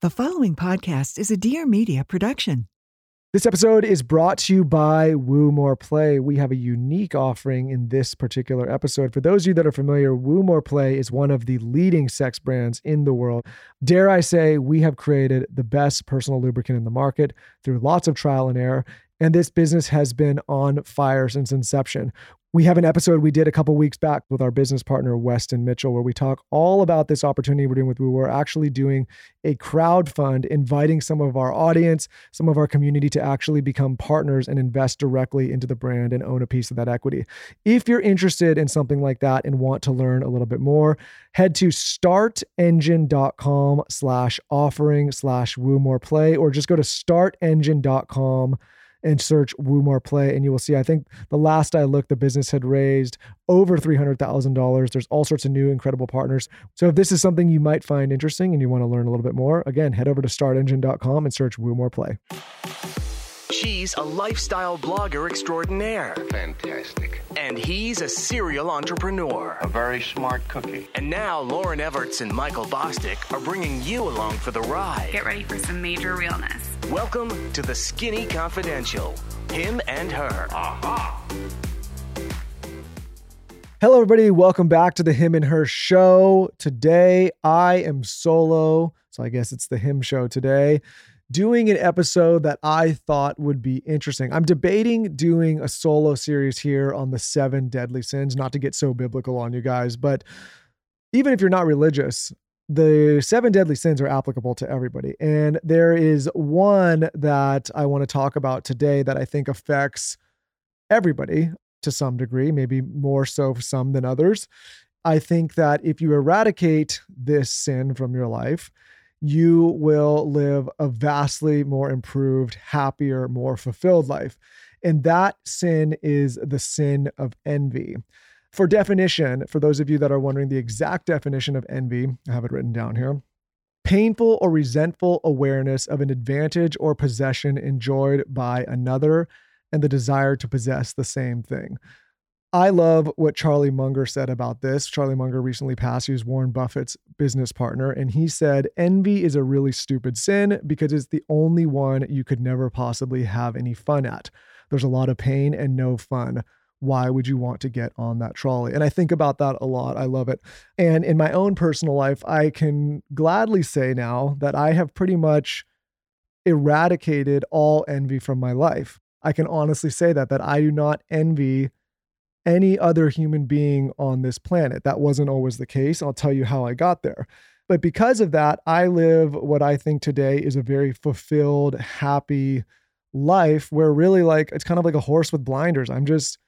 The following podcast is a Dear Media production. This episode is brought to you by Woo More Play. We have a unique offering in this particular episode. For those of you that are familiar, Woo More Play is one of the leading sex brands in the world. Dare I say, we have created the best personal lubricant in the market through lots of trial and error. And this business has been on fire since inception. We have an episode we did a couple weeks back with our business partner, Weston Mitchell, where we talk all about this opportunity we're doing with Woo. We're actually doing a crowd fund, inviting some of our audience, some of our community to actually become partners and invest directly into the brand and own a piece of that equity. If you're interested in something like that and want to learn a little bit more, head to startengine.com slash offering slash woo more play, or just go to startengine.com and search Woo More Play, and you will see. I think the last I looked, the business had raised over $300,000. There's all sorts of new incredible partners. So if this is something you might find interesting and you want to learn a little bit more, again, head over to startengine.com and search Woo More Play. She's a lifestyle blogger extraordinaire, Fantastic. and he's a serial entrepreneur. A very smart cookie. And now Lauryn Evarts and Michael Bosstick are bringing you along for the ride. Get ready for some major realness. Welcome to the Skinny Confidential. Him and her. Hello, everybody. Welcome back to the Him and Her show. Today, I am solo. So I guess it's the Him show today, doing an episode that I thought would be interesting. I'm debating doing a solo series here on the seven deadly sins, not to get so biblical on you guys, but even if you're not religious, the seven deadly sins are applicable to everybody. And there is one that I want to talk about today that I think affects everybody to some degree, maybe more so for some than others. I think that if you eradicate this sin from your life, you will live a vastly more improved, happier, more fulfilled life. And that sin is the sin of envy. For definition, for those of you that are wondering the exact definition of envy, I have it written down here painful or resentful awareness of an advantage or possession enjoyed by another and the desire to possess the same thing. I love what Charlie Munger said about this. Charlie Munger recently passed. He was Warren Buffett's business partner. And he said, Envy is a really stupid sin because it's the only one you could never possibly have any fun at. There's a lot of pain and no fun. Why would you want to get on that trolley? And I think about that a lot. I love it. And in my own personal life, I can gladly say now that I have pretty much eradicated all envy from my life. I can honestly say that that I do not envy any other human being on this planet. That wasn't always the case. I'll tell you how I got there. But because of that, I live what I think today is a very fulfilled, happy life where really like it's kind of like a horse with blinders. I'm just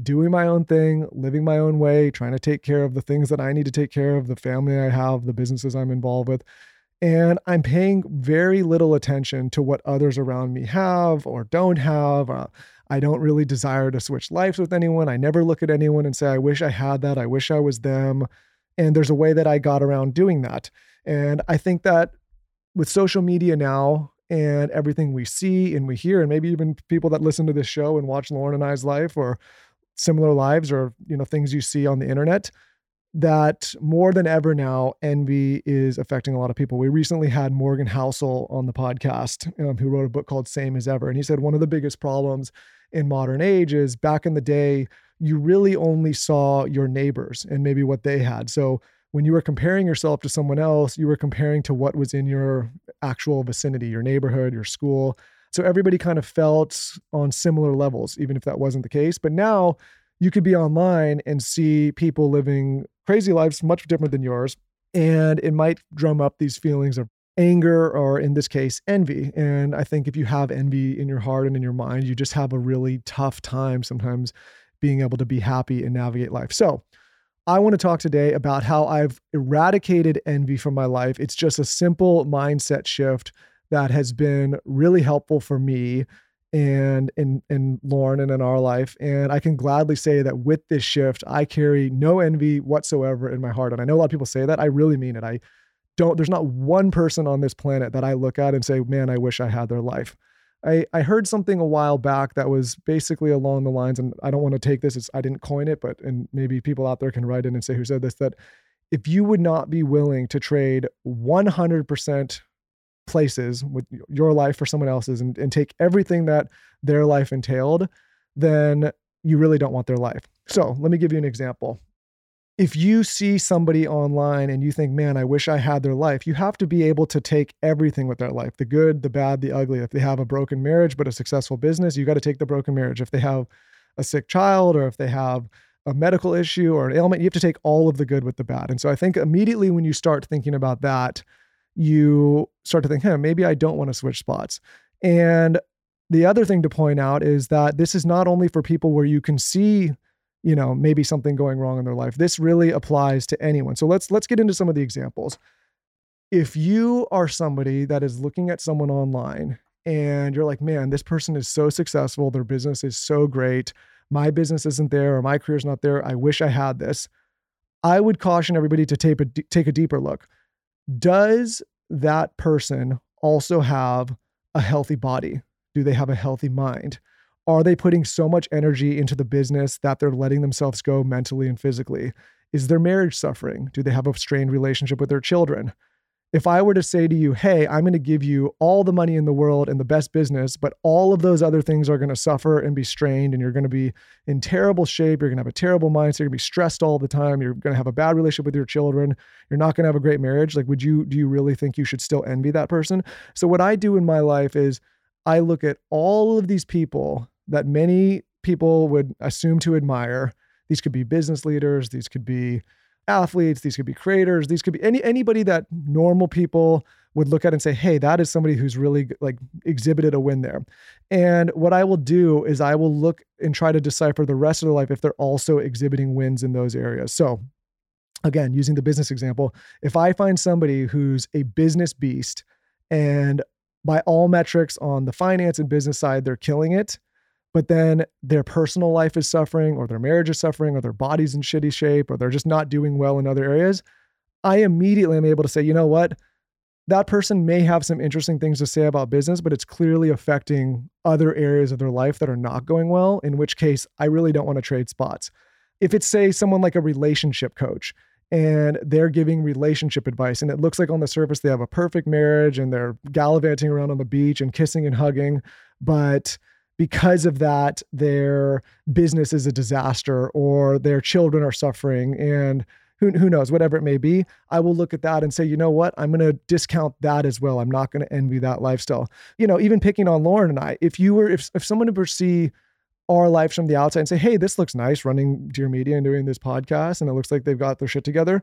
doing my own thing, living my own way, trying to take care of the things that I need to take care of, the family I have, the businesses I'm involved with. And I'm paying very little attention to what others around me have or don't have. Uh, I don't really desire to switch lives with anyone. I never look at anyone and say, I wish I had that. I wish I was them. And there's a way that I got around doing that. And I think that with social media now and everything we see and we hear, and maybe even people that listen to this show and watch Lauryn and I's life or similar lives or you know things you see on the internet, that more than ever now, envy is affecting a lot of people. We recently had Morgan Housel on the podcast, um, who wrote a book called Same as Ever. And he said one of the biggest problems in modern age is back in the day, you really only saw your neighbors and maybe what they had. So when you were comparing yourself to someone else, you were comparing to what was in your actual vicinity, your neighborhood, your school. So everybody kind of felt on similar levels, even if that wasn't the case. But now you could be online and see people living crazy lives much different than yours. And it might drum up these feelings of anger or, in this case, envy. And I think if you have envy in your heart and in your mind, you just have a really tough time sometimes being able to be happy and navigate life. So, I want to talk today about how I've eradicated envy from my life. It's just a simple mindset shift that has been really helpful for me and in in Lauryn and in our life. And I can gladly say that with this shift, I carry no envy whatsoever in my heart. And I know a lot of people say that. I really mean it. I don't, there's not one person on this planet that I look at and say, man, I wish I had their life. I, I heard something a while back that was basically along the lines, and I don't want to take this as I didn't coin it, but and maybe people out there can write in and say who said this, that if you would not be willing to trade 100% places with your life or someone else's and, and take everything that their life entailed, then you really don't want their life. So let me give you an example. If you see somebody online and you think, man, I wish I had their life, you have to be able to take everything with their life the good, the bad, the ugly. If they have a broken marriage, but a successful business, you got to take the broken marriage. If they have a sick child or if they have a medical issue or an ailment, you have to take all of the good with the bad. And so I think immediately when you start thinking about that, you start to think, hey, maybe I don't want to switch spots. And the other thing to point out is that this is not only for people where you can see you know maybe something going wrong in their life. This really applies to anyone. So let's let's get into some of the examples. If you are somebody that is looking at someone online and you're like man this person is so successful. Their business is so great. My business isn't there or my career's not there. I wish i had this. I would caution everybody to take a, take a deeper look does that person also have a healthy body do they have a healthy mind are they putting so much energy into the business that they're letting themselves go mentally and physically? Is their marriage suffering? Do they have a strained relationship with their children? If I were to say to you, hey, I'm going to give you all the money in the world and the best business, but all of those other things are going to suffer and be strained, and you're going to be in terrible shape, you're going to have a terrible mindset, you're going to be stressed all the time, you're going to have a bad relationship with your children, you're not going to have a great marriage, like, would you, do you really think you should still envy that person? So, what I do in my life is I look at all of these people that many people would assume to admire. These could be business leaders, these could be athletes, these could be creators, these could be any anybody that normal people would look at and say, "Hey, that is somebody who's really like exhibited a win there." And what I will do is I will look and try to decipher the rest of their life if they're also exhibiting wins in those areas. So, again, using the business example, if I find somebody who's a business beast and by all metrics on the finance and business side, they're killing it, but then their personal life is suffering or their marriage is suffering or their body's in shitty shape or they're just not doing well in other areas, I immediately am able to say, you know what? That person may have some interesting things to say about business, but it's clearly affecting other areas of their life that are not going well, in which case I really don't want to trade spots. If it's, say, someone like a relationship coach and they're giving relationship advice, and it looks like on the surface they have a perfect marriage and they're gallivanting around on the beach and kissing and hugging, but because of that, their business is a disaster or their children are suffering and who, who knows, whatever it may be, I will look at that and say, you know what, I'm going to discount that as well. I'm not going to envy that lifestyle. You know, even picking on Lauryn and I, if you were, if, if someone were to see our lives from the outside and say, hey, this looks nice running Dear Media and doing this podcast, and it looks like they've got their shit together.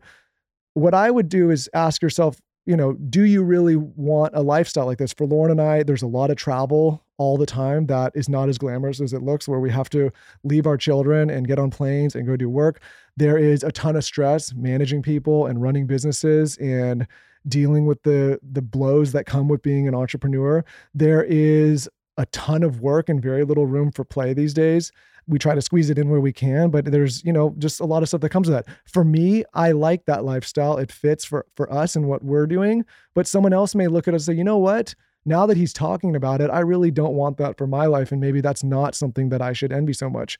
What I would do is ask yourself, you know, do you really want a lifestyle like this? For Lauryn and I, there's a lot of travel all the time that is not as glamorous as it looks, where we have to leave our children and get on planes and go do work. There is a ton of stress managing people and running businesses and dealing with the the blows that come with being an entrepreneur. There is a ton of work and very little room for play these days. We try to squeeze it in where we can, but there's, you know, just a lot of stuff that comes with that. For me, I like that lifestyle. It fits for for us and what we're doing, but someone else may look at us and say, "You know what? Now that he's talking about it, I really don't want that for my life. And maybe that's not something that I should envy so much.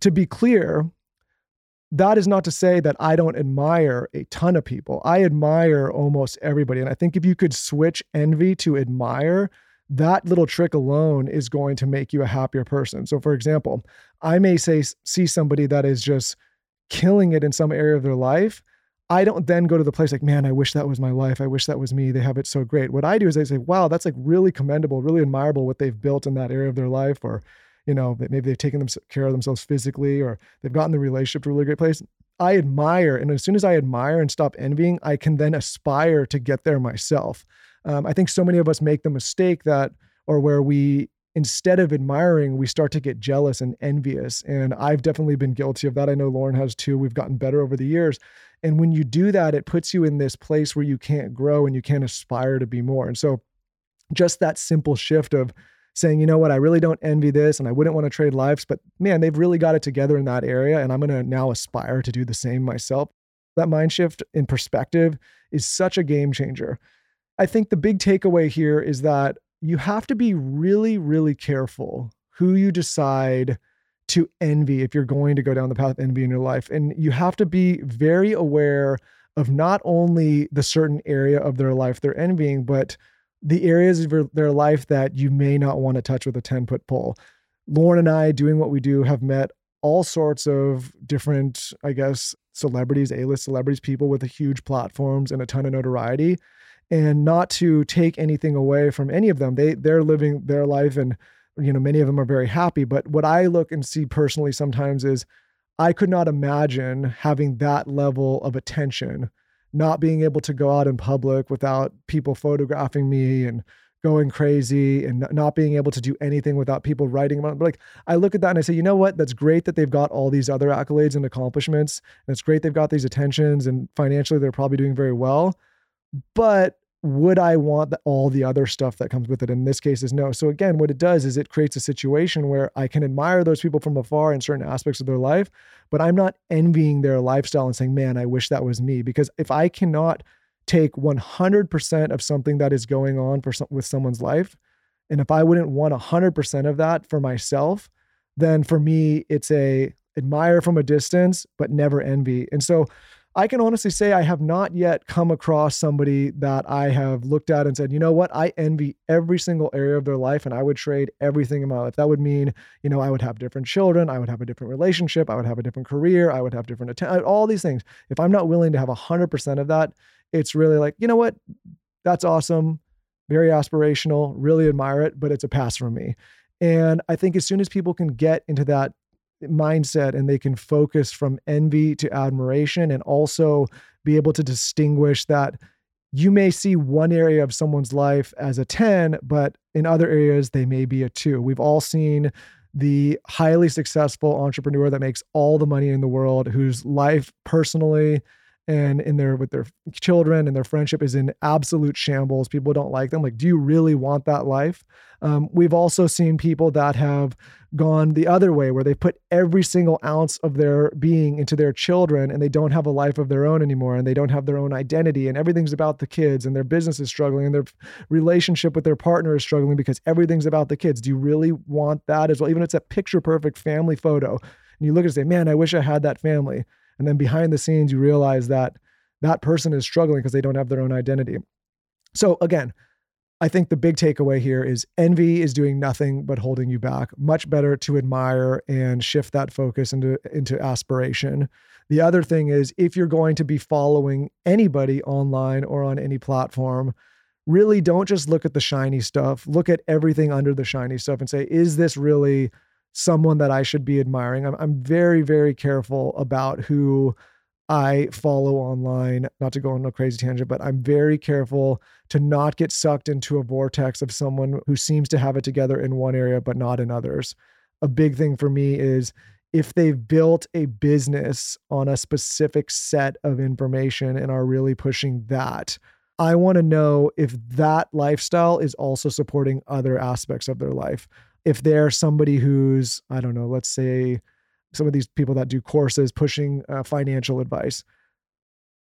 To be clear, that is not to say that I don't admire a ton of people. I admire almost everybody. And I think if you could switch envy to admire, that little trick alone is going to make you a happier person. So, for example, I may say, see somebody that is just killing it in some area of their life. I don't then go to the place like, man, I wish that was my life. I wish that was me. They have it so great. What I do is I say, wow, that's like really commendable, really admirable what they've built in that area of their life, or you know, maybe they've taken them care of themselves physically, or they've gotten the relationship to a really great place. I admire, and as soon as I admire and stop envying, I can then aspire to get there myself. Um, I think so many of us make the mistake that, or where we instead of admiring, we start to get jealous and envious. And I've definitely been guilty of that. I know Lauryn has too. We've gotten better over the years. And when you do that, it puts you in this place where you can't grow and you can't aspire to be more. And so, just that simple shift of saying, you know what, I really don't envy this and I wouldn't want to trade lives, but man, they've really got it together in that area. And I'm going to now aspire to do the same myself. That mind shift in perspective is such a game changer. I think the big takeaway here is that you have to be really, really careful who you decide to envy if you're going to go down the path of envy in your life. And you have to be very aware of not only the certain area of their life they're envying, but the areas of their life that you may not want to touch with a 10 foot pole. Lauryn and I, doing what we do, have met all sorts of different, I guess, celebrities, A list celebrities, people with a huge platforms and a ton of notoriety. And not to take anything away from any of them, they they're living their life, and you know many of them are very happy. But what I look and see personally sometimes is, I could not imagine having that level of attention, not being able to go out in public without people photographing me and going crazy and not being able to do anything without people writing about it. Like I look at that and I say, you know what? That's great that they've got all these other accolades and accomplishments. And it's great they've got these attentions and financially they're probably doing very well. But would I want all the other stuff that comes with it? In this case, is no. So again, what it does is it creates a situation where I can admire those people from afar in certain aspects of their life, but I'm not envying their lifestyle and saying, "Man, I wish that was me." Because if I cannot take 100% of something that is going on for some, with someone's life and if i wouldn't want 100% of that for myself then for me it's a admire from a distance but never envy and so i can honestly say i have not yet come across somebody that i have looked at and said you know what i envy every single area of their life and i would trade everything in my life that would mean you know i would have different children i would have a different relationship i would have a different career i would have different att- uh, all these things if i'm not willing to have 100% of that it's really like, you know what? That's awesome. Very aspirational. Really admire it, but it's a pass from me. And I think as soon as people can get into that mindset and they can focus from envy to admiration and also be able to distinguish that you may see one area of someone's life as a 10, but in other areas, they may be a two. We've all seen the highly successful entrepreneur that makes all the money in the world, whose life personally, and in their with their children and their friendship is in absolute shambles. People don't like them. Like, do you really want that life? Um, we've also seen people that have gone the other way, where they put every single ounce of their being into their children, and they don't have a life of their own anymore, and they don't have their own identity, and everything's about the kids, and their business is struggling, and their relationship with their partner is struggling because everything's about the kids. Do you really want that as well? Even if it's a picture perfect family photo, and you look and say, "Man, I wish I had that family." And then behind the scenes, you realize that that person is struggling because they don't have their own identity. So again, I think the big takeaway here is envy is doing nothing but holding you back. Much better to admire and shift that focus into, into aspiration. The other thing is if you're going to be following anybody online or on any platform, really don't just look at the shiny stuff. Look at everything under the shiny stuff and say, is this really someone that I should be admiring. I'm, I'm very, very careful about who I follow online, not to go on a crazy tangent, but I'm very careful to not get sucked into a vortex of someone who seems to have it together in one area, but not in others. A big thing for me is if they've built a business on a specific set of information and are really pushing that, I want to know if that lifestyle is also supporting other aspects of their life if they're somebody who's, I don't know, let's say some of these people that do courses pushing uh, financial advice.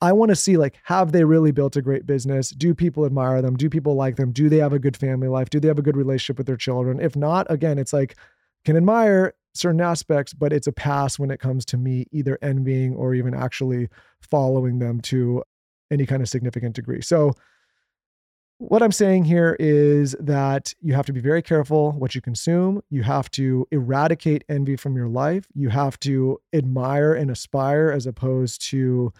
I want to see like have they really built a great business? Do people admire them? Do people like them? Do they have a good family life? Do they have a good relationship with their children? If not, again, it's like can admire certain aspects, but it's a pass when it comes to me either envying or even actually following them to any kind of significant degree. So what I'm saying here is that you have to be very careful what you consume. You have to eradicate envy from your life. You have to admire and aspire as opposed to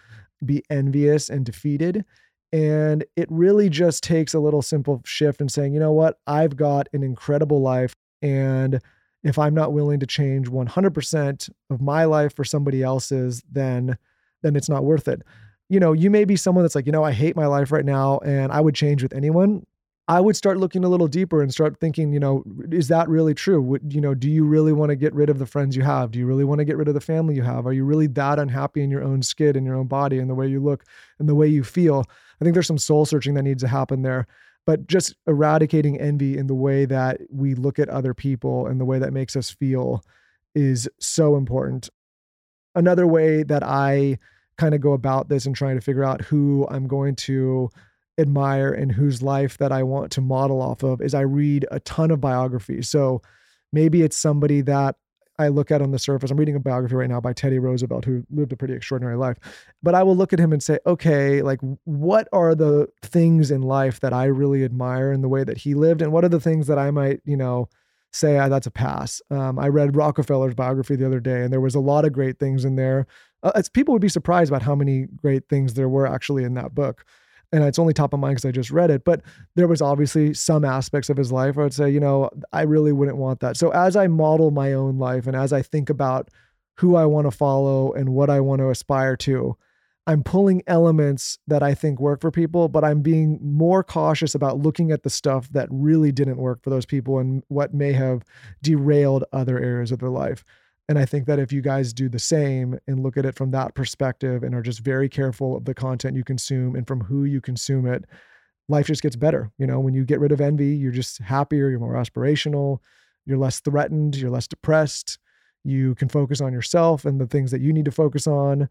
be envious and defeated. And it really just takes a little simple shift in saying, you know what, I've got an incredible life. And if I'm not willing to change 100% of my life for somebody else's, then then it's not worth it you know, you may be someone that's like, you know, I hate my life right now and I would change with anyone. I would start looking a little deeper and start thinking, you know, is that really true? Would, you know, do you really want to get rid of the friends you have? Do you really want to get rid of the family you have? Are you really that unhappy in your own skin and your own body and the way you look and the way you feel? I think there's some soul searching that needs to happen there. But just eradicating envy in the way that we look at other people and the way that makes us feel is so important. Another way that I kind of go about this and trying to figure out who I'm going to admire and whose life that I want to model off of is I read a ton of biographies. So maybe it's somebody that I look at on the surface. I'm reading a biography right now by Teddy Roosevelt, who lived a pretty extraordinary life. But I will look at him and say, okay, like what are the things in life that I really admire in the way that he lived? And what are the things that I might, you know, say ah, that's a pass? Um, I read Rockefeller's biography the other day, and there was a lot of great things in there. Uh, people would be surprised about how many great things there were actually in that book and it's only top of mind because I just read it. But there was obviously some aspects of his life where I'd say, you know, I really wouldn't want that. So as I model my own life and as I think about who I want to follow and what I want to aspire to, I'm pulling elements that I think work for people, but I'm being more cautious about looking at the stuff that really didn't work for those people and what may have derailed other areas of their life. And I think that if you guys do the same and look at it from that perspective and are just very careful of the content you consume and from who you consume it, life just gets better. You know, when you get rid of envy, you're just happier, you're more aspirational, you're less threatened, you're less depressed. You can focus on yourself and the things that you need to focus on,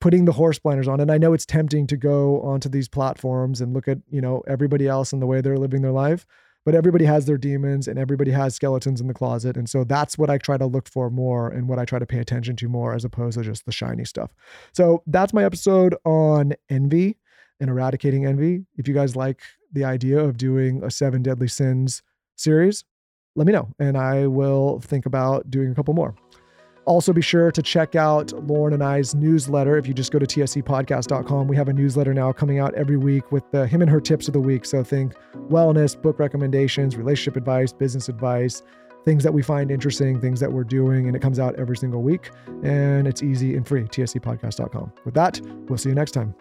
putting the horse blinders on. And I know it's tempting to go onto these platforms and look at, you know, everybody else and the way they're living their life but everybody has their demons and everybody has skeletons in the closet. And so that's what I try to look for more and what I try to pay attention to more as opposed to just the shiny stuff. So that's my episode on envy and eradicating envy. If you guys like the idea of doing a seven deadly sins series, let me know and I will think about doing a couple more. Also, be sure to check out Lauryn and I's newsletter. If you just go to tscpodcast.com, we have a newsletter now coming out every week with the him and her tips of the week. So think wellness, book recommendations, relationship advice, business advice, things that we find interesting, things that we're doing, and it comes out every single week. And it's easy and free. tscpodcast.com. With that, we'll see you next time.